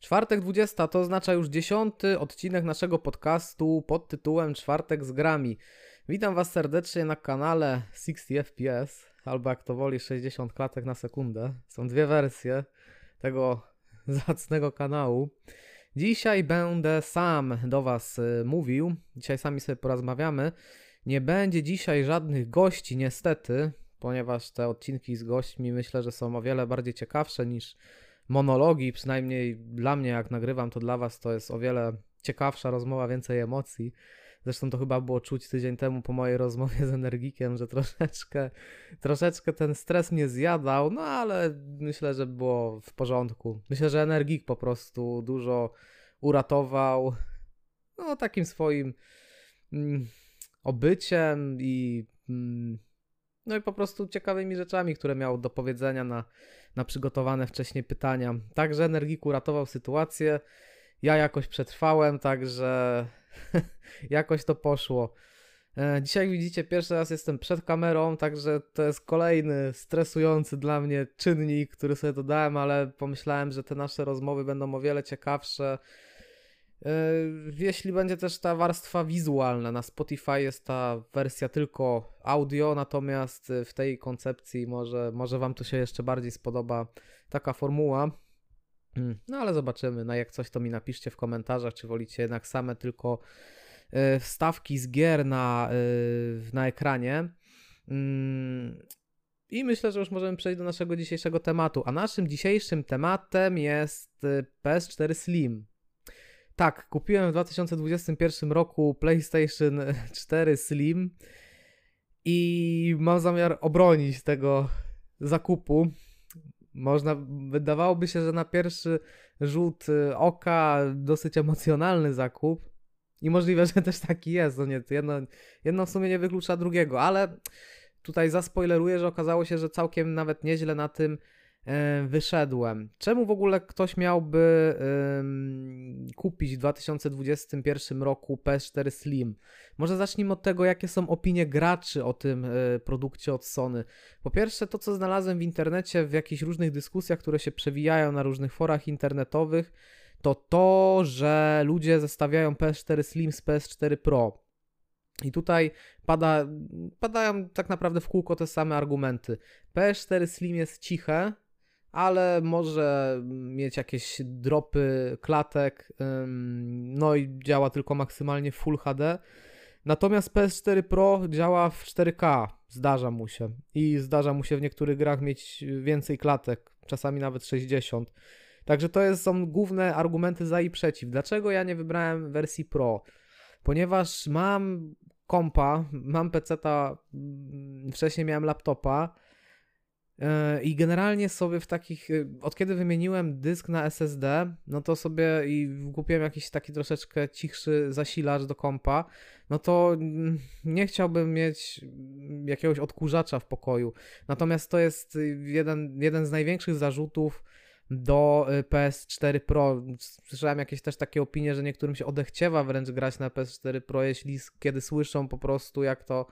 Czwartek 20 to oznacza już dziesiąty odcinek naszego podcastu pod tytułem Czwartek z grami. Witam Was serdecznie na kanale 60 FPS, albo jak to woli 60 klatek na sekundę. Są dwie wersje tego zacnego kanału. Dzisiaj będę sam do Was y, mówił. Dzisiaj sami sobie porozmawiamy. Nie będzie dzisiaj żadnych gości, niestety, ponieważ te odcinki z gośćmi myślę, że są o wiele bardziej ciekawsze niż monologi. Przynajmniej dla mnie, jak nagrywam, to dla Was to jest o wiele ciekawsza rozmowa, więcej emocji. Zresztą to chyba było czuć tydzień temu po mojej rozmowie z Energikiem, że troszeczkę, troszeczkę ten stres mnie zjadał, no ale myślę, że było w porządku. Myślę, że Energik po prostu dużo uratował, no takim swoim mm, obyciem i mm, no i po prostu ciekawymi rzeczami, które miał do powiedzenia na, na przygotowane wcześniej pytania. Także Energik uratował sytuację. Ja jakoś przetrwałem, także jakoś to poszło. E, dzisiaj widzicie, pierwszy raz jestem przed kamerą, także to jest kolejny stresujący dla mnie czynnik, który sobie dodałem, ale pomyślałem, że te nasze rozmowy będą o wiele ciekawsze. E, jeśli będzie też ta warstwa wizualna, na Spotify jest ta wersja tylko audio, natomiast w tej koncepcji może, może Wam to się jeszcze bardziej spodoba taka formuła. Mm, no ale zobaczymy. No jak coś to mi napiszcie w komentarzach, czy wolicie jednak same tylko e, wstawki z gier na, e, na ekranie. Mm, I myślę, że już możemy przejść do naszego dzisiejszego tematu. A naszym dzisiejszym tematem jest e, PS4 Slim. Tak, kupiłem w 2021 roku PlayStation 4 Slim i mam zamiar obronić tego zakupu. Można, wydawałoby się, że na pierwszy rzut y, oka dosyć emocjonalny zakup. I możliwe, że też taki jest. No nie, jedno, jedno w sumie nie wyklucza drugiego, ale tutaj zaspoileruję, że okazało się, że całkiem nawet nieźle na tym wyszedłem. Czemu w ogóle ktoś miałby kupić w 2021 roku PS4 Slim? Może zacznijmy od tego, jakie są opinie graczy o tym y, produkcie od Sony. Po pierwsze, to co znalazłem w internecie, w jakichś różnych dyskusjach, które się przewijają na różnych forach internetowych, to to, że ludzie zestawiają PS4 Slim z PS4 Pro. I tutaj pada, padają tak naprawdę w kółko te same argumenty. PS4 Slim jest ciche, ale może mieć jakieś dropy klatek, no i działa tylko maksymalnie w Full HD. Natomiast PS4 Pro działa w 4K, zdarza mu się. I zdarza mu się w niektórych grach mieć więcej klatek, czasami nawet 60. Także to jest, są główne argumenty za i przeciw. Dlaczego ja nie wybrałem wersji Pro? Ponieważ mam kompa, mam PC-ta, mm, wcześniej miałem laptopa I generalnie sobie w takich, e, od kiedy wymieniłem dysk na SSD, no to sobie i kupiłem jakiś taki troszeczkę cichszy zasilacz do kompa, no to nie chciałbym mieć jakiegoś odkurzacza w pokoju. Natomiast to jest jeden, jeden z największych zarzutów do e, PS4 Pro. Słyszałem jakieś też takie opinie, że niektórym się odechciewa wręcz grać na PS4 Pro, jeśli kiedy słyszą po prostu jak to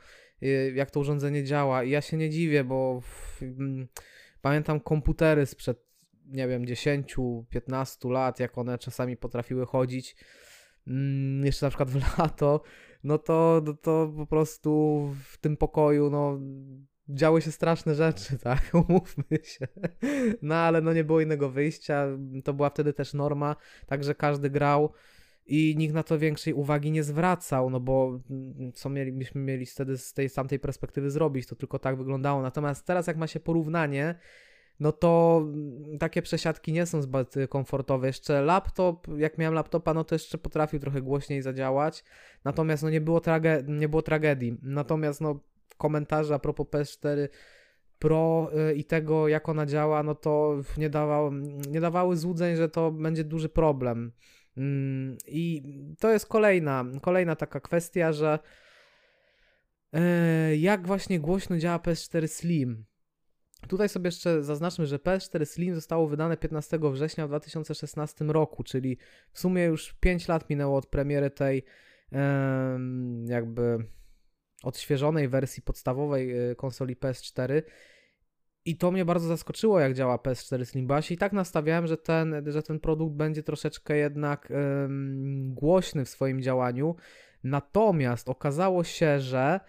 jak to urządzenie działa. I ja się nie dziwię, bo w, mm, pamiętam komputery sprzed, nie wiem, 10-15 lat, jak one czasami potrafiły chodzić, mm, jeszcze na przykład w lato, no to, no to po prostu w tym pokoju, no działy się straszne rzeczy, tak, umówmy się. No ale no nie było innego wyjścia, to była wtedy też norma, także każdy grał i nikt na to większej uwagi nie zwracał, no bo mm, co mielibyśmy mieli wtedy z tej samej perspektywy zrobić, to tylko tak wyglądało. Natomiast teraz jak ma się porównanie, no to mm, takie przesiadki nie są zbyt komfortowe. Jeszcze laptop, jak miałem laptopa, no to jeszcze potrafił trochę głośniej zadziałać, natomiast no nie było, trage nie było tragedii. Natomiast no komentarze a propos PS4 Pro y, i tego, jak ona działa, no to nie, dawało, nie dawały złudzeń, że to będzie duży problem. Mm, I to jest kolejna, kolejna taka kwestia, że e, jak właśnie głośno działa PS4 Slim. Tutaj sobie jeszcze zaznaczmy, że PS4 Slim zostało wydane 15 września w 2016 roku, czyli w sumie już 5 lat minęło od premiery tej jakby odświeżonej wersji podstawowej e, konsoli PS4 I to mnie bardzo zaskoczyło, jak działa PS4 Slim, się i tak nastawiałem, że ten, że ten produkt będzie troszeczkę jednak ym, głośny w swoim działaniu. Natomiast okazało się, że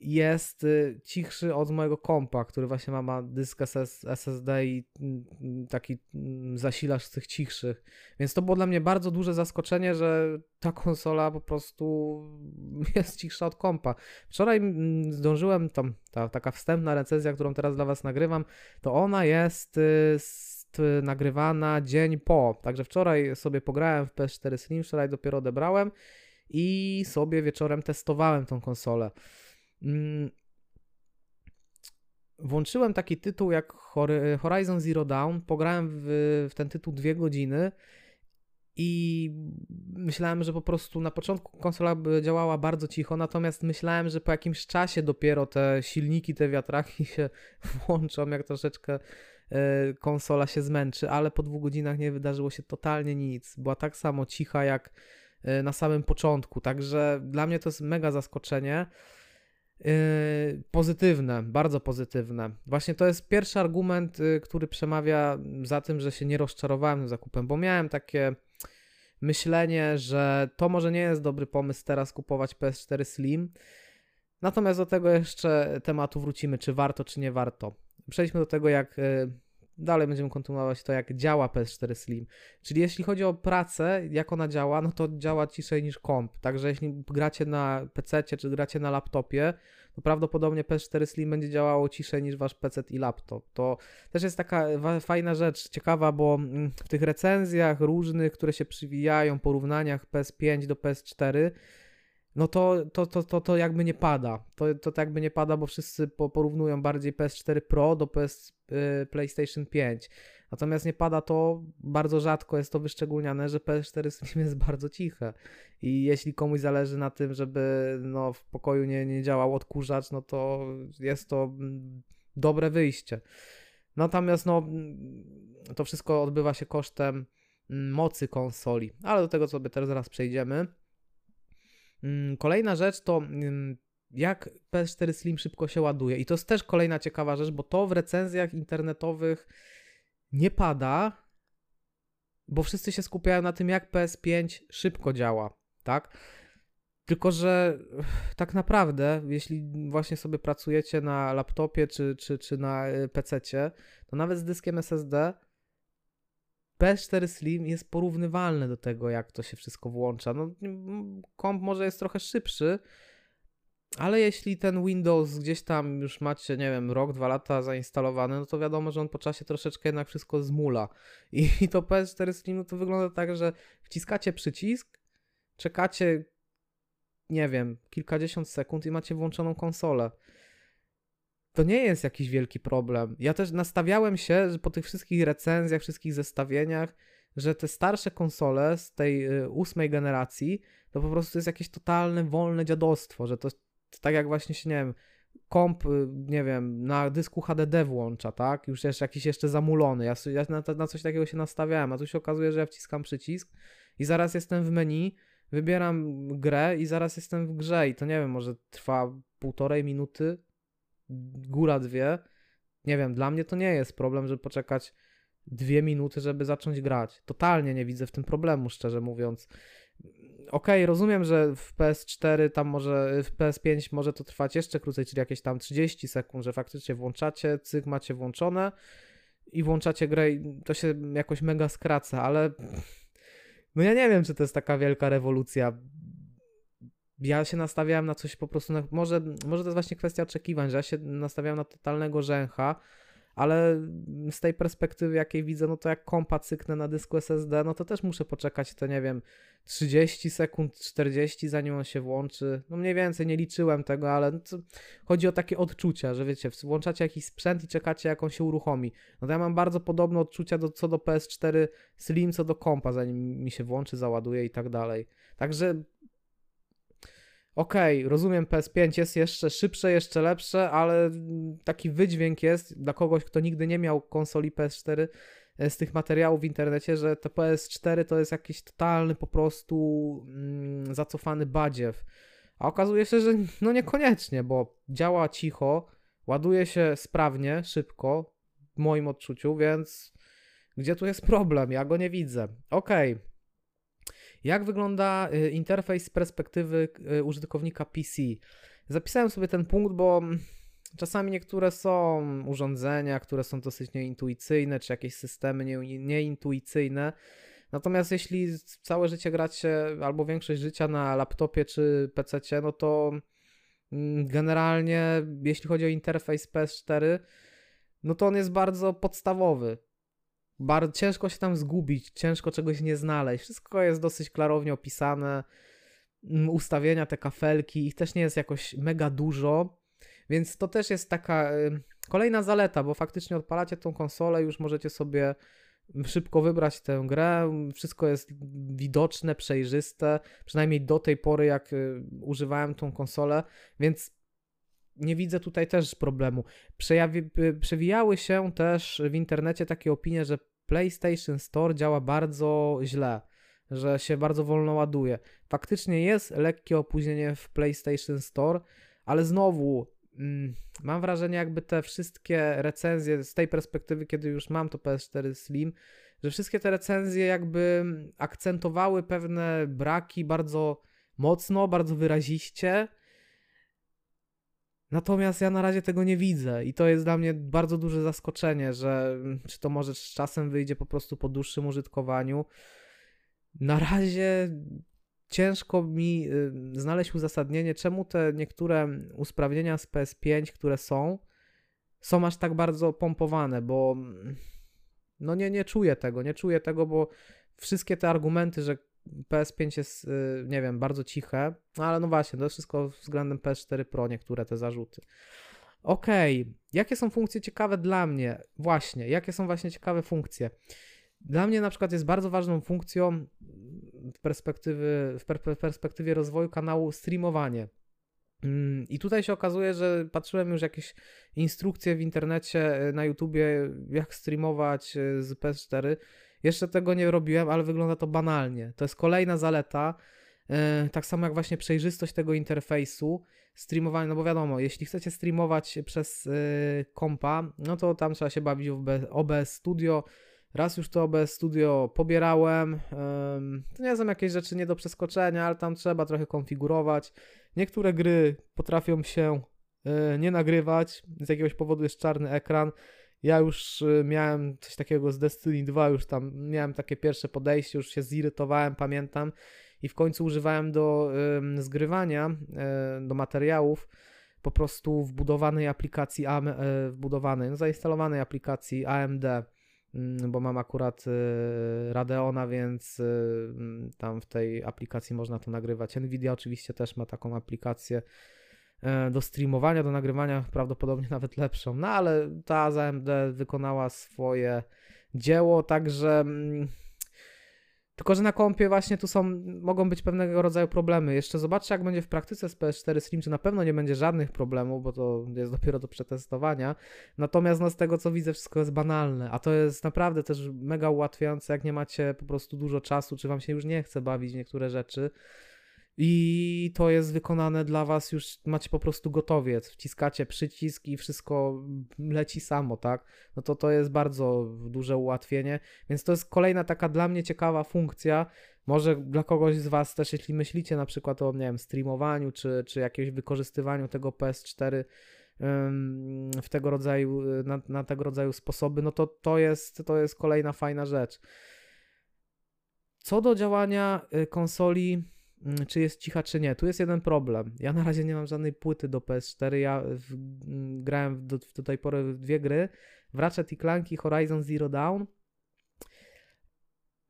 jest y, cichszy od mojego kompa, który właśnie ma, ma dysk SS, SSD i mm, taki mm, zasilacz z tych cichszych. Więc to było dla mnie bardzo duże zaskoczenie, że ta konsola po prostu jest cichsza od kompa. Wczoraj mm, zdążyłem, tam ta taka wstępna recenzja, którą teraz dla Was nagrywam, to ona jest, jest y, nagrywana dzień po. Także wczoraj sobie pograłem w PS4 Slim, wczoraj dopiero odebrałem i sobie wieczorem testowałem tą konsolę. Mm. Włączyłem taki tytuł jak Horizon Zero Dawn, pograłem w, w ten tytuł dwie godziny i myślałem, że po prostu na początku konsola działała bardzo cicho, natomiast myślałem, że po jakimś czasie dopiero te silniki, te wiatraki się włączą, jak troszeczkę e, konsola się zmęczy, ale po dwóch godzinach nie wydarzyło się totalnie nic. Była tak samo cicha jak e, na samym początku, także dla mnie to jest mega zaskoczenie. Yy, pozytywne, bardzo pozytywne. Właśnie to jest pierwszy argument, yy, który przemawia za tym, że się nie rozczarowałem zakupem, bo miałem takie myślenie, że to może nie jest dobry pomysł teraz kupować PS4 Slim. Natomiast do tego jeszcze tematu wrócimy, czy warto, czy nie warto. Przejdźmy do tego, jak yy, dalej będziemy kontynuować to, jak działa PS4 Slim. Czyli jeśli chodzi o pracę, jak ona działa, no to działa ciszej niż komp. Także jeśli gracie na PC czy gracie na laptopie, to prawdopodobnie PS4 Slim będzie działało ciszej niż wasz PC i laptop. To też jest taka fajna rzecz, ciekawa, bo mm, w tych recenzjach różnych, które się przywijają, porównaniach PS5 do PS4, no to, to, to, to, to jakby nie pada. To, to, to jakby nie pada, bo wszyscy porównują bardziej PS4 Pro do PS, y, PlayStation 5. Natomiast nie pada to, bardzo rzadko jest to wyszczególniane, że PS4 Slim jest bardzo ciche. I jeśli komuś zależy na tym, żeby no, w pokoju nie, nie działał odkurzacz, no to jest to mm, dobre wyjście. Natomiast no, mm, to wszystko odbywa się kosztem mm, mocy konsoli, ale do tego sobie teraz zaraz przejdziemy. Mm, kolejna rzecz to mm, jak PS4 Slim szybko się ładuje. I to jest też kolejna ciekawa rzecz, bo to w recenzjach internetowych nie pada, bo wszyscy się skupiają na tym, jak PS5 szybko działa, tak? Tylko, że tak naprawdę, jeśli właśnie sobie pracujecie na laptopie czy, czy, czy na y, PC, to nawet z dyskiem SSD PS4 Slim jest porównywalne do tego, jak to się wszystko włącza. No, komp może jest trochę szybszy, ale jeśli ten Windows gdzieś tam już macie, nie wiem, rok, dwa lata zainstalowany, no to wiadomo, że on po czasie troszeczkę jednak wszystko zmula. I, i to PS4 Slim no to wygląda tak, że wciskacie przycisk, czekacie, nie wiem, kilkadziesiąt sekund i macie włączoną konsolę to nie jest jakiś wielki problem. Ja też nastawiałem się, po tych wszystkich recenzjach, wszystkich zestawieniach, że te starsze konsole z tej y, ósmej generacji to po prostu jest jakieś totalne wolne dziadostwo, że to tak jak właśnie się, nie wiem, komp, y, nie wiem, na dysku HDD włącza, tak? Już jest jakiś jeszcze zamulony. Ja, ja na, na, coś takiego się nastawiałem, a tu się okazuje, że ja wciskam przycisk i zaraz jestem w menu, wybieram grę i zaraz jestem w grze i to nie wiem, może trwa półtorej minuty, góra dwie. Nie wiem, dla mnie to nie jest problem, żeby poczekać dwie minuty, żeby zacząć grać. Totalnie nie widzę w tym problemu, szczerze mówiąc. Okej, okay, rozumiem, że w PS4 tam może, w PS5 może to trwać jeszcze krócej, czyli jakieś tam 30 sekund, że faktycznie włączacie, cyk macie włączone i włączacie grę i to się jakoś mega skraca, ale no ja nie wiem, czy to jest taka wielka rewolucja ja się nastawiałem na coś po prostu, na, może, może to jest właśnie kwestia oczekiwań, że ja się nastawiałem na totalnego rzęcha, ale z tej perspektywy, jakiej widzę, no to jak kompa cyknę na dysku SSD, no to też muszę poczekać te, nie wiem, 30 sekund, 40, zanim on się włączy. No mniej więcej, nie liczyłem tego, ale chodzi o takie odczucia, że wiecie, włączacie jakiś sprzęt i czekacie, jak on się uruchomi. No to ja mam bardzo podobne odczucia do, co do PS4 Slim, co do kompa, zanim mi się włączy, załaduje i tak dalej. Także okej, okay, rozumiem, PS5 jest jeszcze szybsze, jeszcze lepsze, ale taki wydźwięk jest dla kogoś, kto nigdy nie miał konsoli PS4 e, z tych materiałów w internecie, że to PS4 to jest jakiś totalny po prostu mm, zacofany badziew. A okazuje się, że no niekoniecznie, bo działa cicho, ładuje się sprawnie, szybko, w moim odczuciu, więc gdzie tu jest problem? Ja go nie widzę. Ok. Jak wygląda y, interfejs z perspektywy y, użytkownika PC? Zapisałem sobie ten punkt, bo czasami niektóre są urządzenia, które są dosyć nieintuicyjne, czy jakieś systemy nieintuicyjne. Natomiast jeśli całe życie gracie, albo większość życia na laptopie czy PC, no to mm, generalnie, jeśli chodzi o interfejs PS4, no to on jest bardzo podstawowy. Bardzo ciężko się tam zgubić, ciężko czegoś nie znaleźć. Wszystko jest dosyć klarownie opisane. Mm, ustawienia, te kafelki, ich też nie jest jakoś mega dużo. Więc to też jest taka kolejna zaleta, bo faktycznie odpalacie tą konsolę, już możecie sobie szybko wybrać tę grę. Wszystko jest widoczne, przejrzyste, przynajmniej do tej pory, jak y, używałem tą konsolę, więc nie widzę tutaj też problemu. Przejawi, przewijały się też w internecie takie opinie, że PlayStation Store działa bardzo źle, że się bardzo wolno ładuje. Faktycznie jest lekkie opóźnienie w PlayStation Store, ale znowu mm, mam wrażenie, jakby te wszystkie recenzje z tej perspektywy, kiedy już mam to PS4 Slim, że wszystkie te recenzje jakby akcentowały pewne braki bardzo mocno, bardzo wyraziście Natomiast ja na razie tego nie widzę i to jest dla mnie bardzo duże zaskoczenie, że mm, czy to może z czasem wyjdzie po prostu po dłuższym użytkowaniu. Na razie ciężko mi y, znaleźć uzasadnienie, czemu te niektóre usprawnienia z PS5, które są, są aż tak bardzo pompowane, bo mm, no nie, nie czuję tego, nie czuję tego, bo wszystkie te argumenty, że PS5 jest, y, nie wiem, bardzo ciche, no ale no właśnie, to jest wszystko względem PS4 Pro, niektóre te zarzuty. Okej, okay. jakie są funkcje ciekawe dla mnie? Właśnie, jakie są właśnie ciekawe funkcje? Dla mnie na przykład jest bardzo ważną funkcją w perspektywy, w perspektywie rozwoju kanału streamowanie. Mm, I tutaj się okazuje, że patrzyłem już jakieś instrukcje w internecie, y, na YouTubie, jak streamować y, z PS4 jeszcze tego nie robiłem, ale wygląda to banalnie. To jest kolejna zaleta. Yy, tak samo jak właśnie przejrzystość tego interfejsu, streamowanie, no bo wiadomo, jeśli chcecie streamować przez yy, kompa, no to tam trzeba się bawić w OBS Studio. Raz już to OBS Studio pobierałem. To nie są jakieś rzeczy nie do przeskoczenia, ale tam trzeba trochę konfigurować. Niektóre gry potrafią się yy, nie nagrywać, z jakiegoś powodu jest czarny ekran. Ja już y, miałem coś takiego z Destiny 2, już tam miałem takie pierwsze podejście, już się zirytowałem, pamiętam. I w końcu używałem do y, zgrywania, y, do materiałów, po prostu wbudowanej aplikacji, AM, y, wbudowanej, no, zainstalowanej aplikacji AMD, y, bo mam akurat y, Radeona, więc mm, tam w tej aplikacji można to nagrywać. Nvidia oczywiście też ma taką aplikację E, do streamowania, do nagrywania, prawdopodobnie nawet lepszą. No ale ta AMD wykonała swoje dzieło, także. Mm, tylko, że na kompie właśnie tu są, mogą być pewnego rodzaju problemy. Jeszcze zobaczcie, jak będzie w praktyce z PS4 Slim, czy na pewno nie będzie żadnych problemów, bo to jest dopiero do przetestowania. Natomiast no, z tego, co widzę, wszystko jest banalne, a to jest naprawdę też mega ułatwiające, jak nie macie po prostu dużo czasu, czy wam się już nie chce bawić w niektóre rzeczy i to jest wykonane dla was już, macie po prostu gotowiec, wciskacie przycisk i wszystko leci samo, tak? No to to jest bardzo duże ułatwienie, więc to jest kolejna taka dla mnie ciekawa funkcja, może dla kogoś z was też, jeśli myślicie na przykład o, nie wiem, streamowaniu, czy, czy jakimś wykorzystywaniu tego PS4 w tego rodzaju, na, na tego rodzaju sposoby, no to to jest, to jest kolejna fajna rzecz. Co do działania y, konsoli czy jest cicha, czy nie. Tu jest jeden problem. Ja na razie nie mam żadnej płyty do PS4. Ja w, mm, grałem do, do tej pory w dwie gry. W Ratchet i Clank i Horizon Zero Dawn,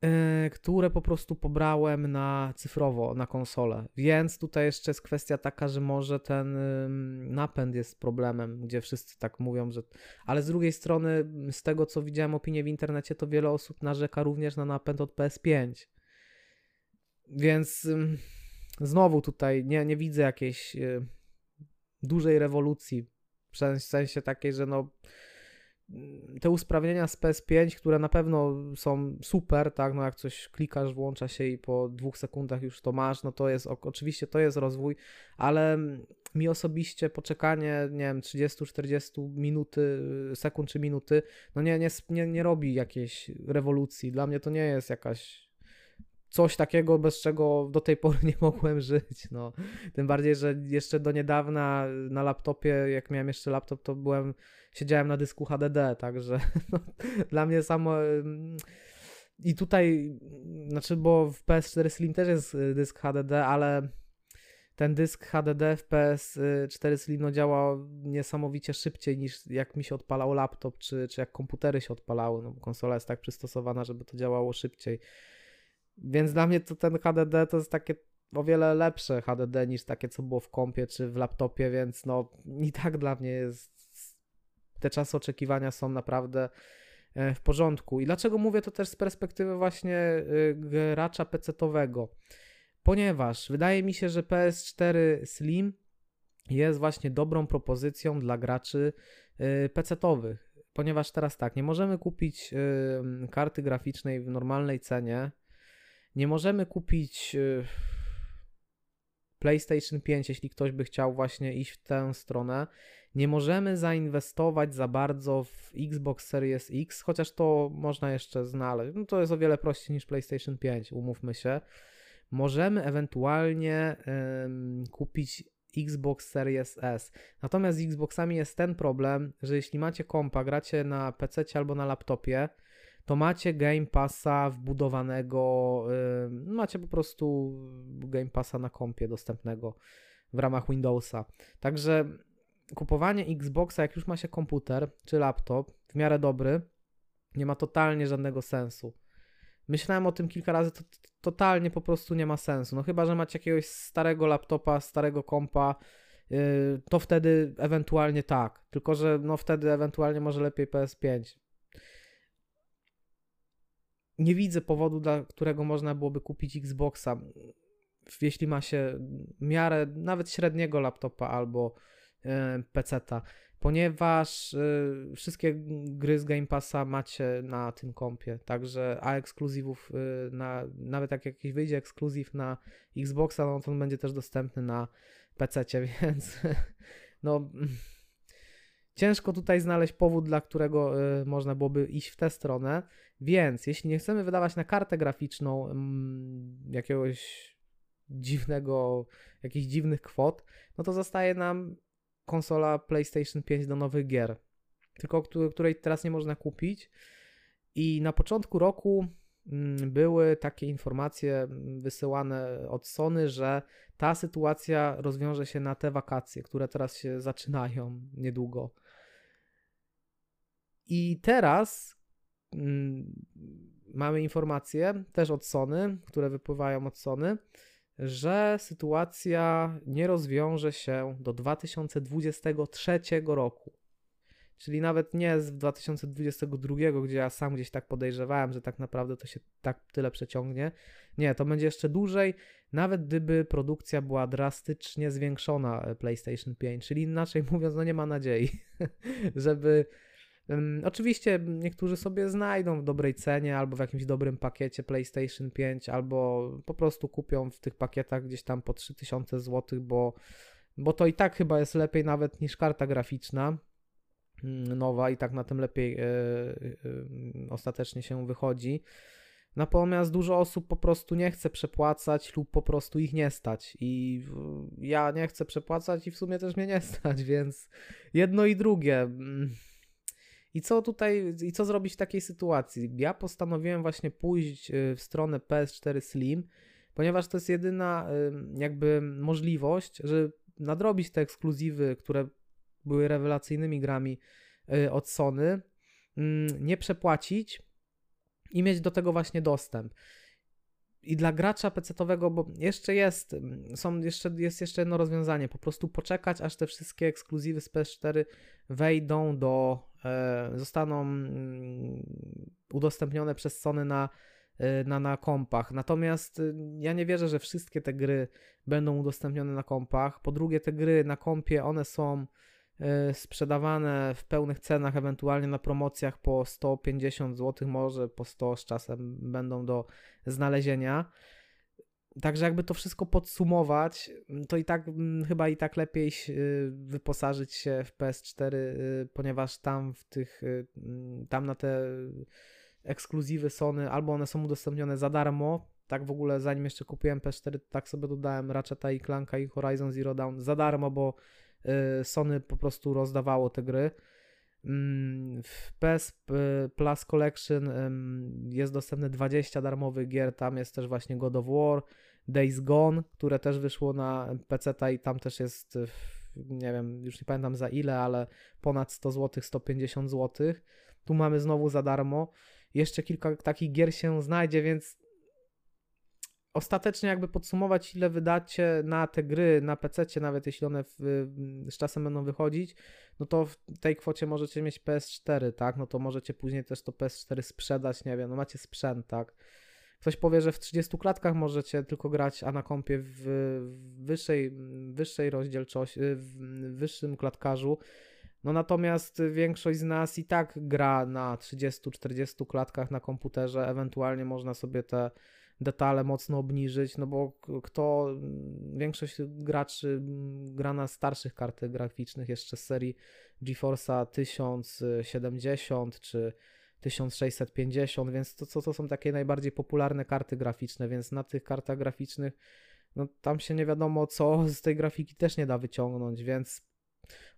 yy, które po prostu pobrałem na cyfrowo, na konsolę. Więc tutaj jeszcze jest kwestia taka, że może ten napęd jest problemem, gdzie wszyscy tak mówią, że... Ale z drugiej strony, z tego co widziałem opinie w internecie, to wiele osób narzeka również na napęd od PS5 więc znowu tutaj nie, nie widzę jakiejś y, dużej rewolucji. W sensie takiej, że no te usprawnienia z PS5, które na pewno są super, tak, no jak coś klikasz, włącza się i po dwóch sekundach już to masz, no to jest, oczywiście to jest rozwój, ale mi osobiście poczekanie, nie wiem, 30-40 minuty, sekund czy minuty, no nie, nie, nie, nie robi jakiejś rewolucji. Dla mnie to nie jest jakaś coś takiego, bez czego do tej pory nie mogłem żyć. No. Tym bardziej, że jeszcze do niedawna na laptopie, jak miałem jeszcze laptop, to byłem, siedziałem na dysku HDD, także no, dla mnie samo. I tutaj, znaczy, bo w PS4 Slim też jest y, dysk HDD, ale ten dysk HDD w PS4 Slim no, działa niesamowicie szybciej niż jak mi się odpalał laptop, czy, czy jak komputery się odpalały. No, konsola jest tak przystosowana, żeby to działało szybciej. Więc dla mnie to ten HDD to jest takie o wiele lepsze HDD niż takie, co było w kompie czy w laptopie, więc no i tak dla mnie jest. Te czasy oczekiwania są naprawdę e, w porządku. I dlaczego mówię to też z perspektywy właśnie e, gracza PC-owego? Ponieważ wydaje mi się, że PS4 Slim jest właśnie dobrą propozycją dla graczy e, PC-owych. Ponieważ teraz tak, nie możemy kupić karty graficznej w normalnej cenie, nie możemy kupić y, PlayStation 5, jeśli ktoś by chciał właśnie iść w tę stronę. Nie możemy zainwestować za bardzo w Xbox Series X, chociaż to można jeszcze znaleźć. No to jest o wiele prościej niż PlayStation 5, umówmy się. Możemy ewentualnie kupić Xbox Series S. Natomiast z Xboxami jest ten problem, że jeśli macie kompa, gracie na PC albo na laptopie, to macie Game Passa wbudowanego, yy, macie po prostu Game Passa na kompie dostępnego w ramach Windowsa. Także kupowanie Xboxa, jak już ma się komputer czy laptop, w miarę dobry, nie ma totalnie żadnego sensu. Myślałem o tym kilka razy, to, to totalnie po prostu nie ma sensu. No chyba, że macie jakiegoś starego laptopa, starego kompa, yy, to wtedy ewentualnie tak. Tylko, że no wtedy ewentualnie może lepiej PS5 nie widzę powodu, dla którego można byłoby kupić Xboxa, jeśli ma się miarę nawet średniego laptopa albo PC-ta, ponieważ e, wszystkie gry z Game Passa macie na tym kompie, także a ekskluzywów, e, na, nawet jak jakiś wyjdzie ekskluzyw na Xboxa, no to on będzie też dostępny na PC, więc no ciężko tutaj znaleźć powód, dla którego można byłoby iść w tę stronę. Więc jeśli nie chcemy wydawać na kartę graficzną mm, jakiegoś dziwnego, jakichś dziwnych kwot, no to zostaje nam konsola PlayStation 5 do nowych gier, tylko której teraz nie można kupić. I na początku roku mm, były takie informacje mm, wysyłane od Sony, że ta sytuacja rozwiąże się na te wakacje, które teraz się zaczynają niedługo. I teraz mamy informacje też od Sony, które wypływają od Sony, że sytuacja nie rozwiąże się do 2023 roku. Czyli nawet nie z 2022, gdzie ja sam gdzieś tak podejrzewałem, że tak naprawdę to się tak tyle przeciągnie. Nie, to będzie jeszcze dłużej, nawet gdyby produkcja była drastycznie zwiększona e, PlayStation 5. Czyli inaczej mówiąc, no nie ma nadziei, żeby Oczywiście niektórzy sobie znajdą w dobrej cenie albo w jakimś dobrym pakiecie PlayStation 5, albo po prostu kupią w tych pakietach gdzieś tam po 3000 zł, bo, bo to i tak chyba jest lepiej nawet niż karta graficzna mm, nowa i tak na tym lepiej yy, yy, ostatecznie się wychodzi. Natomiast dużo osób po prostu nie chce przepłacać lub po prostu ich nie stać. I ja nie chcę przepłacać i w sumie też mnie nie stać, więc jedno i drugie. I co tutaj, i co zrobić w takiej sytuacji? Ja postanowiłem właśnie pójść y, w stronę PS4 Slim, ponieważ to jest jedyna jakby możliwość, żeby nadrobić te ekskluzywy, które były rewelacyjnymi grami y, od Sony, nie przepłacić i mieć do tego właśnie dostęp. I dla gracza PC-owego, bo jeszcze jest, są jeszcze, jest jeszcze jedno rozwiązanie, po prostu poczekać, aż te wszystkie ekskluzywy z PS4 wejdą do, e, zostaną mm, udostępnione przez Sony na, e, na, na kompach. Natomiast y, ja nie wierzę, że wszystkie te gry będą udostępnione na kompach. Po drugie, te gry na kompie, one są y, sprzedawane w pełnych cenach, ewentualnie na promocjach po 150 zł, może po 100 z czasem będą do znalezienia. Także jakby to wszystko podsumować, to i tak mm, chyba i tak lepiej y, wyposażyć się w PS4, y, ponieważ tam w tych, y, mm, tam na te ekskluzywy Sony, albo one są udostępnione za darmo, tak w ogóle zanim jeszcze kupiłem PS4, tak sobie dodałem Ratcheta i i Horizon Zero Dawn za darmo, bo Sony po prostu rozdawało te gry. Mm, w PS Plus Collection jest dostępne 20 darmowych gier, tam jest też właśnie God of War, Days Gone, które też wyszło na PC i tam też jest, nie wiem, już nie pamiętam za ile, ale ponad 100 zł, 150 zł. Tu mamy znowu za darmo. Jeszcze kilka takich gier się znajdzie, więc ostatecznie jakby podsumować, ile wydacie na te gry na PC, nawet jeśli one w, z czasem będą wychodzić, no to w tej kwocie możecie mieć PS4, tak? No to możecie później też to PS4 sprzedać, nie wiem, no macie sprzęt, tak? Ktoś powie, że w 30 klatkach możecie tylko grać, a na kompie w wyższej, wyższej rozdzielczości, w wyższym klatkarzu. No natomiast większość z nas i tak gra na 30-40 klatkach na komputerze, ewentualnie można sobie te detale mocno obniżyć, no bo kto, większość graczy gra na starszych kartach graficznych jeszcze z serii GeForce'a 1070 czy 1650, więc to, to, to są takie najbardziej popularne karty graficzne, więc na tych kartach graficznych no tam się nie wiadomo co z tej grafiki też nie da wyciągnąć, więc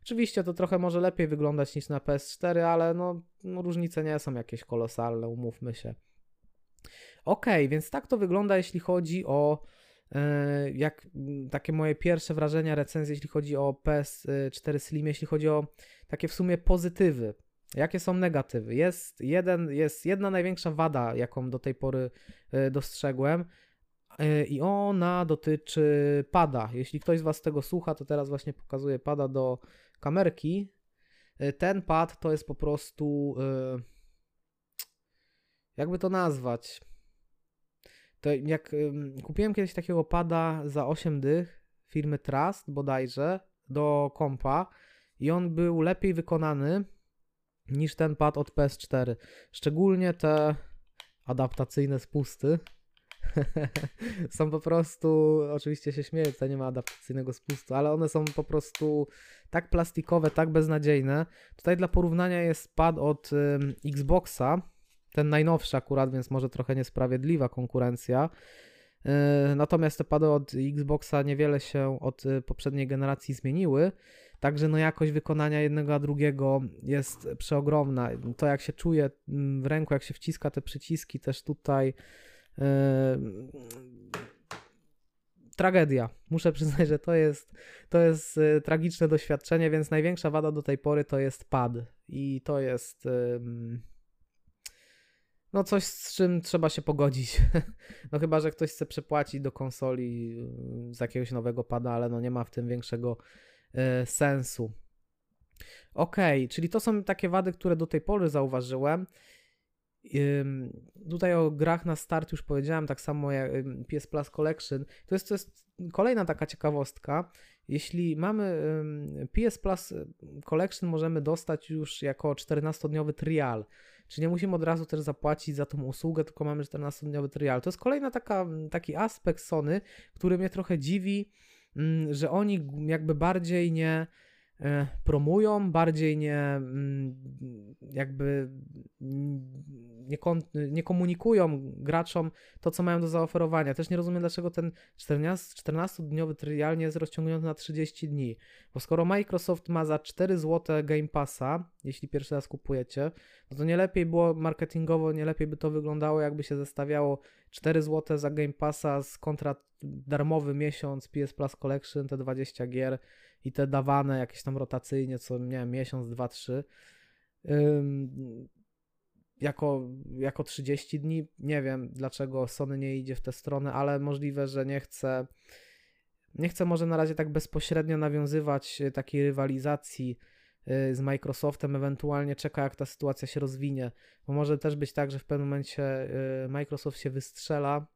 oczywiście to trochę może lepiej wyglądać niż na PS4, ale no, no różnice nie są jakieś kolosalne, umówmy się. Ok, więc tak to wygląda, jeśli chodzi o e, jak takie moje pierwsze wrażenia, recenzje, jeśli chodzi o PS4 Slim, jeśli chodzi o takie w sumie pozytywy. Jakie są negatywy? Jest, jeden, jest jedna największa wada, jaką do tej pory e, dostrzegłem, e, i ona dotyczy pada. Jeśli ktoś z Was tego słucha, to teraz właśnie pokazuję pada do kamerki. Ten pad to jest po prostu. Jakby to nazwać? To jak kupiłem kiedyś takiego pada za 8 dych firmy Trust bodajże do kompa i on był lepiej wykonany niż ten pad od PS4. Szczególnie te adaptacyjne spusty. są po prostu, oczywiście się śmieję, tutaj nie ma adaptacyjnego spustu, ale one są po prostu tak plastikowe, tak beznadziejne. Tutaj dla porównania jest pad od Xboxa, ten najnowszy akurat, więc może trochę niesprawiedliwa konkurencja. E, natomiast te pady od Xboxa niewiele się od e, poprzedniej generacji zmieniły, także no jakość wykonania jednego a drugiego jest przeogromna. To jak się czuje mm, w ręku, jak się wciska te przyciski, też tutaj yy, tragedia. Muszę przyznać, że to jest, to jest tragiczne doświadczenie, więc największa wada do tej pory to jest pad i to jest yy, no coś, z czym trzeba się pogodzić. No chyba, że ktoś chce przepłacić do konsoli y, z jakiegoś nowego pada, ale no nie ma w tym większego y, sensu. Ok, czyli to są takie wady, które do tej pory zauważyłem. Tutaj o grach na start już powiedziałem, tak samo jak PS Plus Collection. To jest, to jest kolejna taka ciekawostka. Jeśli mamy PS Plus Collection, możemy dostać już jako 14-dniowy trial. Czy nie musimy od razu też zapłacić za tą usługę, tylko mamy 14-dniowy trial. To jest kolejna taka, taki aspekt Sony, który mnie trochę dziwi, mm, że oni jakby bardziej nie promują, bardziej nie mm, jakby nie, nie, komunikują graczom to, co mają do zaoferowania. Też nie rozumiem, dlaczego ten 14-dniowy trial nie jest rozciągnięty na 30 dni. Bo skoro Microsoft ma za 4 zł Game Passa, jeśli pierwszy raz kupujecie, no to nie lepiej było marketingowo, nie lepiej by to wyglądało, jakby się zestawiało 4 zł za Game Passa z kontra darmowy miesiąc PS Plus Collection, te 20 gier i te dawane jakieś tam rotacyjnie, co nie wiem, miesiąc, dwa, trzy, ym, jako, jako 30 dni. Nie wiem, dlaczego Sony nie idzie w tę stronę, ale możliwe, że nie chce, nie chce może na razie tak bezpośrednio nawiązywać y, takiej rywalizacji y, z Microsoftem, ewentualnie czeka, jak ta sytuacja się rozwinie, bo może też być tak, że w pewnym momencie y, Microsoft się wystrzela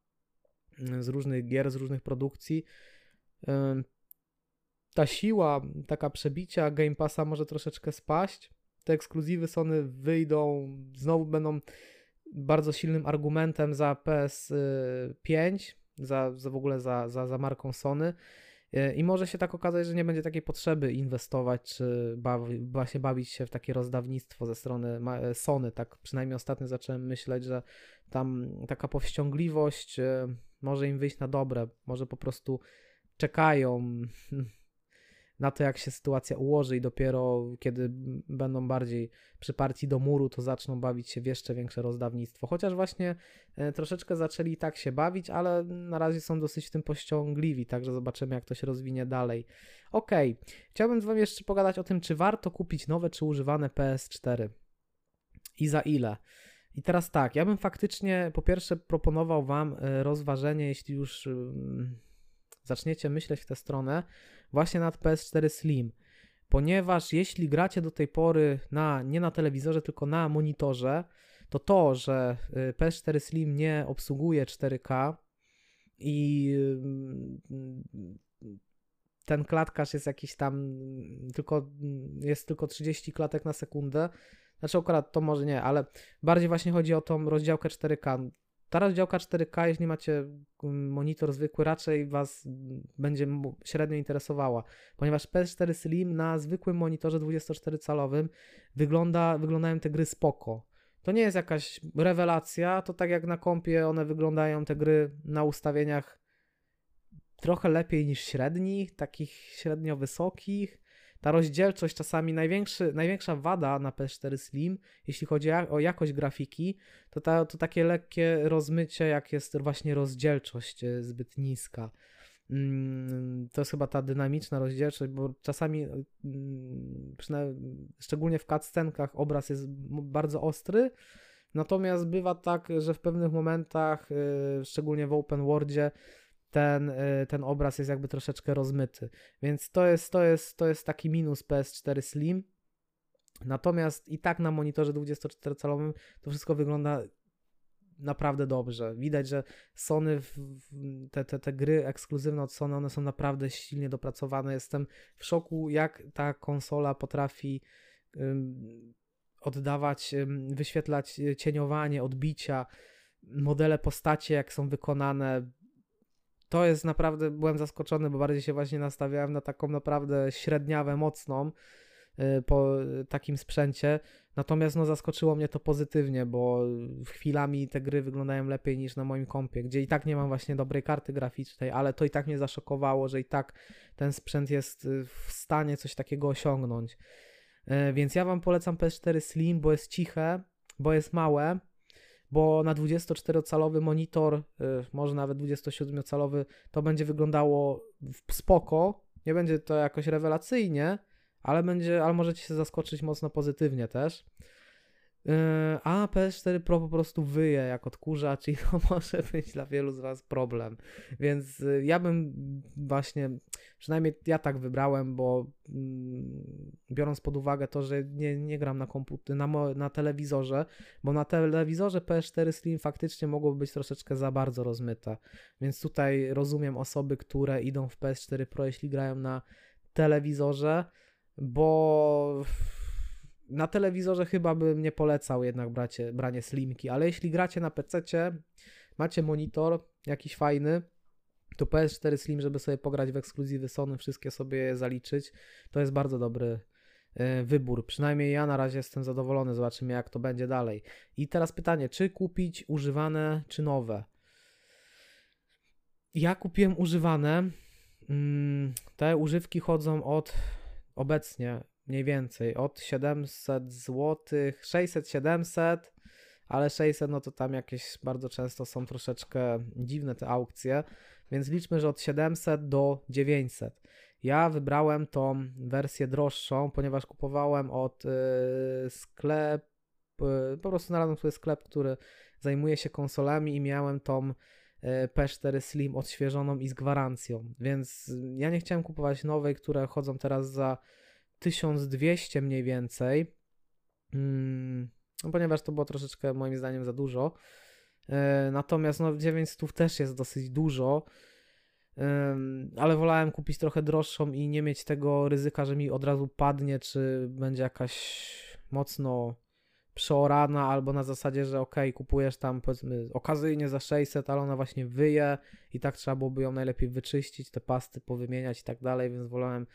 z różnych gier, z różnych produkcji ta siła, taka przebicia Game Passa może troszeczkę spaść. Te ekskluzywy Sony wyjdą, znowu będą bardzo silnym argumentem za PS5, za, za w ogóle za, za, za marką Sony. I może się tak okazać, że nie będzie takiej potrzeby inwestować, czy bawi, właśnie bawić się w takie rozdawnictwo ze strony Sony. Tak przynajmniej ostatnio zacząłem myśleć, że tam taka powściągliwość e, może im wyjść na dobre. Może po prostu czekają na to, jak się sytuacja ułoży i dopiero kiedy będą bardziej przyparci do muru, to zaczną bawić się w jeszcze większe rozdawnictwo. Chociaż właśnie e, troszeczkę zaczęli tak się bawić, ale na razie są dosyć w tym pościągliwi, także zobaczymy, jak to się rozwinie dalej. Ok, chciałbym z Wami jeszcze pogadać o tym, czy warto kupić nowe czy używane PS4 i za ile. I teraz tak, ja bym faktycznie po pierwsze proponował Wam e, rozważenie, jeśli już zaczniecie myśleć w tę stronę, właśnie nad PS4 Slim. Ponieważ jeśli gracie do tej pory na, nie na telewizorze, tylko na monitorze, to to, że y, PS4 Slim nie obsługuje 4K i y, ten klatkarz jest jakiś tam tylko jest tylko 30 klatek na sekundę. Znaczy akurat to może nie, ale bardziej właśnie chodzi o tą rozdziałkę 4K. Ta rozdziałka 4K, jeśli macie mm, monitor zwykły, raczej Was będzie średnio interesowała, ponieważ PS4 Slim na zwykłym monitorze 24-calowym wygląda, wyglądają te gry spoko. To nie jest jakaś rewelacja, to tak jak na kompie one wyglądają te gry na ustawieniach trochę lepiej niż średnich, takich średnio wysokich, ta rozdzielczość czasami największy, największa wada na PS4 Slim, jeśli chodzi o jakość grafiki, to, ta, to takie lekkie rozmycie, jak jest właśnie rozdzielczość e, zbyt niska. Mm, to jest chyba ta dynamiczna rozdzielczość, bo czasami, mm, szczególnie w cutscenkach, obraz jest bardzo ostry, natomiast bywa tak, że w pewnych momentach, e, szczególnie w open worldzie, ten, y, ten obraz jest jakby troszeczkę rozmyty. Więc to jest, to jest, to jest taki minus PS4 Slim. Natomiast i tak na monitorze 24-calowym to wszystko wygląda naprawdę dobrze. Widać, że Sony, te, te, te gry ekskluzywne od Sony, one są naprawdę silnie dopracowane. Jestem w szoku, jak ta konsola potrafi oddawać, wyświetlać cieniowanie, odbicia, modele postaci, jak są wykonane to jest naprawdę, byłem zaskoczony, bo bardziej się właśnie nastawiałem na taką naprawdę średniawę, mocną y, po takim sprzęcie. Natomiast no, zaskoczyło mnie to pozytywnie, bo chwilami te gry wyglądają lepiej niż na moim kompie, gdzie i tak nie mam właśnie dobrej karty graficznej, ale to i tak mnie zaszokowało, że i tak ten sprzęt jest y, w stanie coś takiego osiągnąć. Y, więc ja Wam polecam PS4 Slim, bo jest ciche, bo jest małe, bo na 24-calowy monitor, y, może nawet 27-calowy, to będzie wyglądało spoko. Nie będzie to jakoś rewelacyjnie, ale będzie, ale możecie się zaskoczyć mocno pozytywnie też. Yy, a PS4 Pro po prostu wyje jak odkurzacz i to może być dla wielu z Was problem. Więc yy, ja bym właśnie, przynajmniej ja tak wybrałem, bo mm, biorąc pod uwagę to, że nie, nie gram na komputerze, na, na telewizorze, bo na telewizorze PS4 Slim faktycznie mogło być troszeczkę za bardzo rozmyte. Więc tutaj rozumiem osoby, które idą w PS4 Pro, jeśli grają na telewizorze, bo na telewizorze chyba bym nie polecał jednak bracie, branie slimki, ale jeśli gracie na PC, macie monitor jakiś fajny, to PS4 Slim, żeby sobie pograć w ekskluzywy Sony, wszystkie sobie zaliczyć, to jest bardzo dobry e, wybór. Przynajmniej ja na razie jestem zadowolony, zobaczymy jak to będzie dalej. I teraz pytanie, czy kupić używane, czy nowe? Ja kupiłem używane. Mm, te używki chodzą od obecnie mniej więcej od 700 zł, 600-700, ale 600 no to tam jakieś bardzo często są troszeczkę dziwne te aukcje, więc liczmy, że od 700 do 900. Ja wybrałem tą wersję droższą, ponieważ kupowałem od yy, sklep, yy, po prostu znalazłem sobie sklep, który zajmuje się konsolami i miałem tą yy, P4 Slim odświeżoną i z gwarancją, więc ja nie chciałem kupować nowej, które chodzą teraz za 1200 mniej więcej, mm, no ponieważ to było troszeczkę moim zdaniem za dużo. E, natomiast no 900 też jest dosyć dużo. Ale wolałem kupić trochę droższą i nie mieć tego ryzyka, że mi od razu padnie, czy będzie jakaś mocno przeorana, albo na zasadzie, że ok, kupujesz tam powiedzmy okazyjnie za 600, ale ona właśnie wyje i tak trzeba byłoby ją najlepiej wyczyścić, te pasty powymieniać i tak dalej, więc wolałem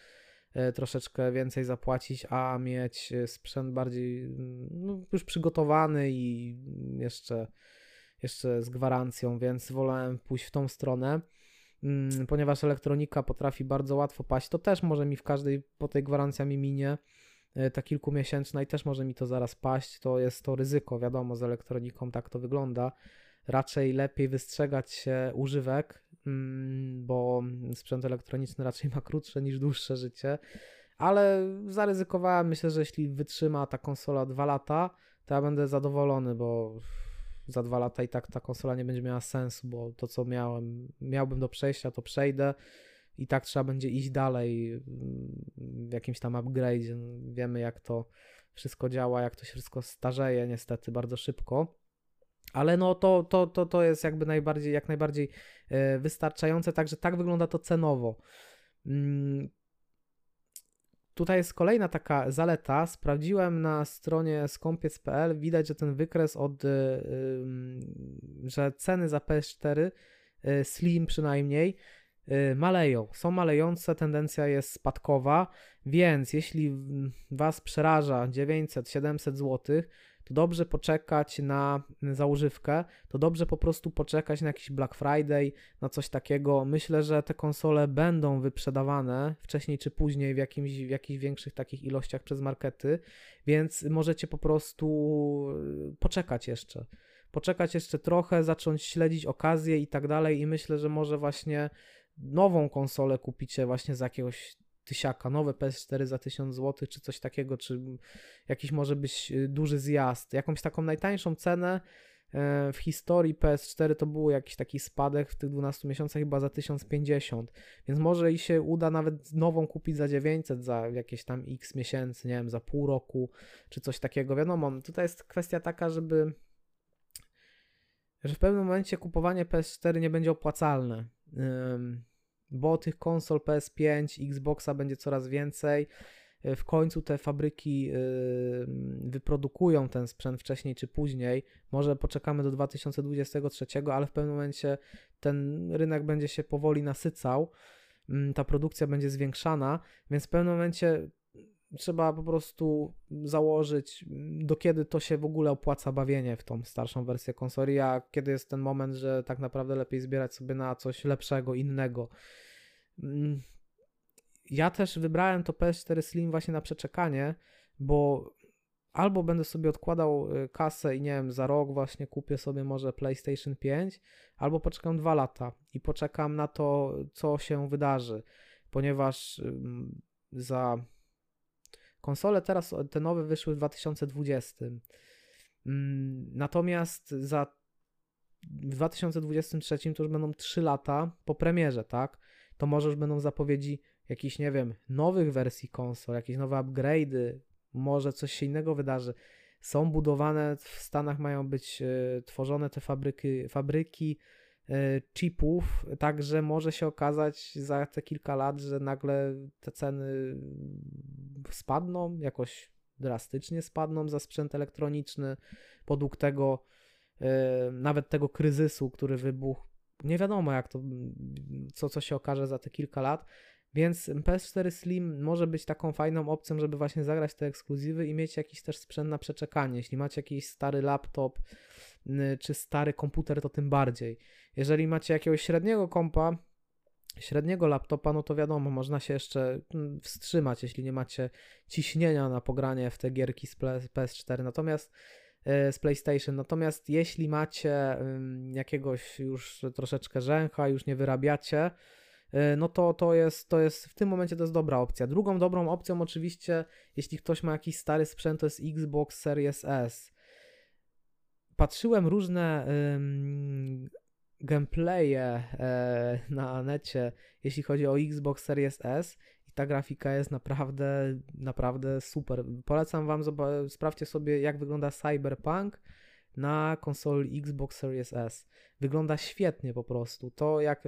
troszeczkę więcej zapłacić, a mieć e, sprzęt bardziej mm, no, już przygotowany i jeszcze, jeszcze z gwarancją, więc wolałem pójść w tą stronę. Mm, ponieważ elektronika potrafi bardzo łatwo paść, to też może mi w każdej, po tej gwarancja mi minie, e, ta kilkumiesięczna i też może mi to zaraz paść, to jest to ryzyko, wiadomo, z elektroniką tak to wygląda. Raczej lepiej wystrzegać się używek, mm, bo sprzęt elektroniczny raczej ma krótsze niż dłuższe życie, ale zaryzykowałem, myślę, że jeśli wytrzyma ta konsola 2 lata, to ja będę zadowolony, bo za dwa lata i tak ta konsola nie będzie miała sensu, bo to co miałem, miałbym do przejścia, to przejdę i tak trzeba będzie iść dalej mm, w jakimś tam upgrade. Wiemy jak to wszystko działa, jak to się wszystko starzeje niestety bardzo szybko. Ale no to, to, to, to jest jakby najbardziej, jak najbardziej e, wystarczające, także tak wygląda to cenowo. Mm, Tutaj jest kolejna taka zaleta. Sprawdziłem na stronie skąpiec.pl. Widać, że ten wykres od, że ceny za PS4 y, Slim przynajmniej maleją. Są malejące, tendencja jest spadkowa, więc jeśli Was przeraża 900-700 zł, to dobrze poczekać na założywkę, to dobrze po prostu poczekać na jakiś Black Friday, na coś takiego. Myślę, że te konsole będą wyprzedawane wcześniej czy później w, jakimś, w jakichś większych takich ilościach przez markety, więc możecie po prostu y, poczekać jeszcze. Poczekać jeszcze trochę, zacząć śledzić okazje i tak dalej, i myślę, że może właśnie nową konsolę kupicie właśnie za jakiegoś tysiaka, nowe PS4 za 1000 zł, czy coś takiego, czy jakiś może być y, duży zjazd. Jakąś taką najtańszą cenę e, w historii PS4 to był jakiś taki spadek w tych 12 miesiącach chyba za 1050, więc może i się uda nawet nową kupić za 900 za jakieś tam x miesięcy, nie wiem, za pół roku, czy coś takiego. Wiadomo, tutaj jest kwestia taka, żeby że w pewnym momencie kupowanie PS4 nie będzie opłacalne bo tych konsol PS5, Xboxa będzie coraz więcej. E, w końcu te fabryki e, wyprodukują ten sprzęt wcześniej czy później. Może poczekamy do 2023, ale w pewnym momencie ten rynek będzie się powoli nasycał. Mm, ta produkcja będzie zwiększana, więc w pewnym momencie trzeba po prostu założyć, do kiedy to się w ogóle opłaca bawienie w tą starszą wersję konsoli, a kiedy jest ten moment, że tak naprawdę lepiej zbierać sobie na coś lepszego, innego. Mm, ja też wybrałem to PS4 Slim właśnie na przeczekanie, bo albo będę sobie odkładał y, kasę i nie wiem, za rok właśnie kupię sobie może PlayStation 5, albo poczekam dwa lata i poczekam na to, co się wydarzy, ponieważ za konsole teraz te nowe wyszły w 2020. Mm, natomiast za w 2023 to już będą 3 lata po premierze, tak? To może już będą zapowiedzi jakichś, nie wiem, nowych wersji konsol, jakieś nowe upgrade'y, może coś się innego wydarzy. Są budowane, w Stanach mają być y, tworzone te fabryki, fabryki chipów, także może się okazać za te kilka lat, że nagle te ceny spadną, jakoś drastycznie spadną za sprzęt elektroniczny, podług tego, y, nawet tego kryzysu, który wybuchł. Nie wiadomo, jak to, co, co się okaże za te kilka lat. Więc PS4 Slim może być taką fajną opcją, żeby właśnie zagrać te ekskluzywy i mieć jakiś też sprzęt na przeczekanie. Jeśli macie jakiś stary laptop czy stary komputer, to tym bardziej. Jeżeli macie jakiegoś średniego kompa, średniego laptopa, no to wiadomo, można się jeszcze mm, wstrzymać, jeśli nie macie ciśnienia na pogranie w te gierki z PS4. Natomiast e, z PlayStation. Natomiast jeśli macie jakiegoś już troszeczkę rzęcha, już nie wyrabiacie, e, no to, to, jest, to jest w tym momencie to jest dobra opcja. Drugą dobrą opcją oczywiście, jeśli ktoś ma jakiś stary sprzęt, to jest Xbox Series S. Patrzyłem różne gameplaye e, na necie, jeśli chodzi o Xbox Series S i ta grafika jest naprawdę, naprawdę super. Polecam wam, sprawdźcie sobie jak wygląda Cyberpunk na konsoli Xbox Series S. Wygląda świetnie po prostu. To jak,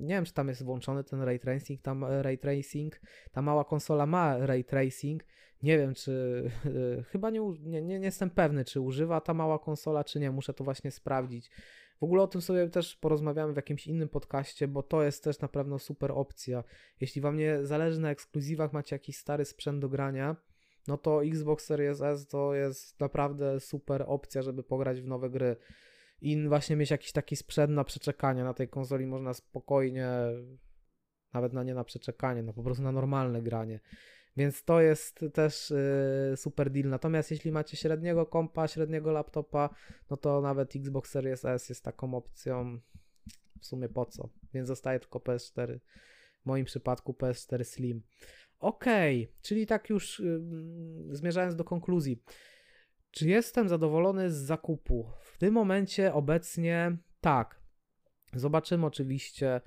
nie wiem czy tam jest włączony ten ray tracing, tam ray tracing, ta mała konsola ma ray tracing. Nie wiem czy, chyba nie, nie, nie jestem pewny czy używa ta mała konsola czy nie, muszę to właśnie sprawdzić. W ogóle o tym sobie też porozmawiamy w jakimś innym podcaście, bo to jest też na pewno super opcja. Jeśli wam nie zależy na ekskluzywach, macie jakiś stary sprzęt do grania, no to Xbox Series S to jest naprawdę super opcja, żeby pograć w nowe gry. I właśnie mieć jakiś taki sprzęt na przeczekanie. Na tej konsoli można spokojnie, nawet na nie na przeczekanie, no po prostu na normalne granie. Więc to jest też yy, super deal. Natomiast jeśli macie średniego kompa, średniego laptopa, no to nawet Xbox Series S jest taką opcją w sumie po co. Więc zostaje tylko PS4. W moim przypadku PS4 Slim. Okej, okay, czyli tak już yy, zmierzając do konkluzji. Czy jestem zadowolony z zakupu? W tym momencie obecnie tak. Zobaczymy oczywiście,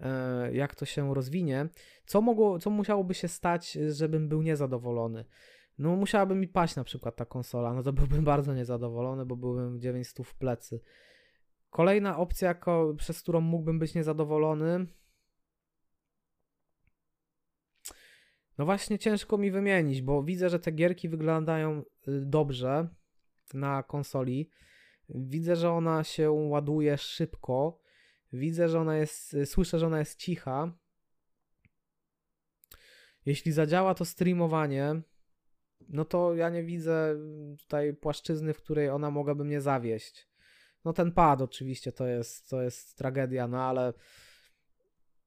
e, jak to się rozwinie. Co, mogło, co musiałoby się stać, żebym był niezadowolony? No, musiałaby mi paść na przykład ta konsola, no to byłbym bardzo niezadowolony, bo byłbym 900 w plecy. Kolejna opcja, jako, przez którą mógłbym być niezadowolony, No właśnie ciężko mi wymienić, bo widzę, że te gierki wyglądają y, dobrze na konsoli. Widzę, że ona się ładuje szybko. Widzę, że ona jest, y, słyszę, że ona jest cicha. Jeśli zadziała to streamowanie, no to ja nie widzę tutaj płaszczyzny, w której ona mogłaby mnie zawieść. No ten pad oczywiście to jest, to jest tragedia, no ale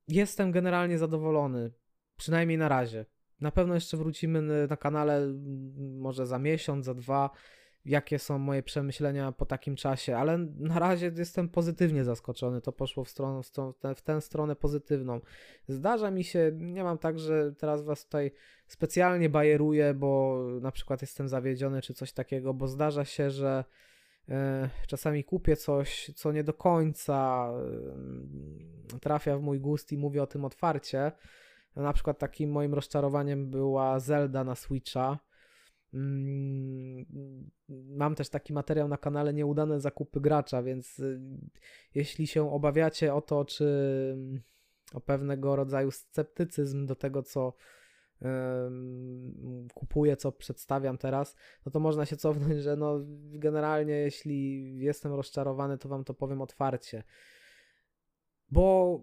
jestem generalnie zadowolony. Przynajmniej na razie. Na pewno jeszcze wrócimy na kanale może za miesiąc, za dwa, jakie są moje przemyślenia po takim czasie, ale na razie jestem pozytywnie zaskoczony. To poszło w, stronę, w tę stronę pozytywną. Zdarza mi się, nie mam tak, że teraz was tutaj specjalnie bajeruję, bo na przykład jestem zawiedziony czy coś takiego, bo zdarza się, że e, czasami kupię coś, co nie do końca e, trafia w mój gust i mówię o tym otwarcie na przykład takim moim rozczarowaniem była Zelda na Switcha. Mm, mam też taki materiał na kanale Nieudane zakupy gracza, więc y, jeśli się obawiacie o to, czy o pewnego rodzaju sceptycyzm do tego, co kupuję, co przedstawiam teraz, no to można się cofnąć, że no generalnie jeśli jestem rozczarowany, to wam to powiem otwarcie. Bo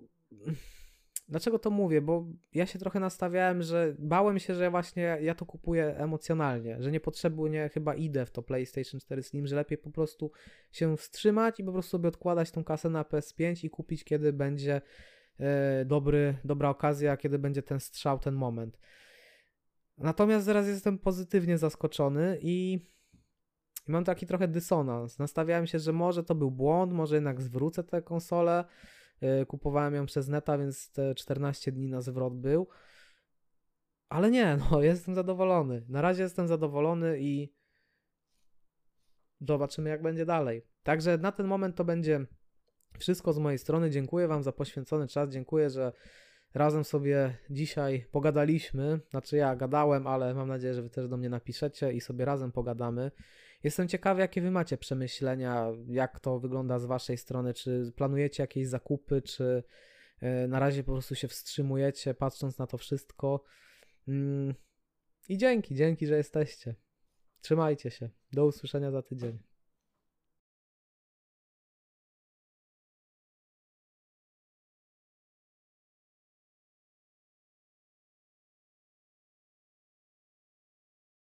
Dlaczego to mówię? Bo ja się trochę nastawiałem, że bałem się, że właśnie ja to kupuję emocjonalnie, że nie potrzebuję, chyba idę w to PlayStation 4 Slim, że lepiej po prostu się wstrzymać i po prostu sobie odkładać tą kasę na PS5 i kupić, kiedy będzie e, dobry, dobra okazja, kiedy będzie ten strzał, ten moment. Natomiast zaraz jestem pozytywnie zaskoczony i i mam taki trochę dysonans. Nastawiałem się, że może to był błąd, może jednak zwrócę tę konsolę, kupowałem ją przez neta, więc te 14 dni na zwrot był. Ale nie, no jestem zadowolony. Na razie jestem zadowolony i zobaczymy jak będzie dalej. Także na ten moment to będzie wszystko z mojej strony. Dziękuję Wam za poświęcony czas. Dziękuję, że razem sobie dzisiaj pogadaliśmy. Znaczy ja gadałem, ale mam nadzieję, że Wy też do mnie napiszecie i sobie razem pogadamy. Jestem ciekawy, jakie wy macie przemyślenia, jak to wygląda z waszej strony, czy planujecie jakieś zakupy, czy e, na razie po prostu się wstrzymujecie, patrząc na to wszystko. Mm. I dzięki, dzięki, że jesteście. Trzymajcie się. Do usłyszenia za tydzień.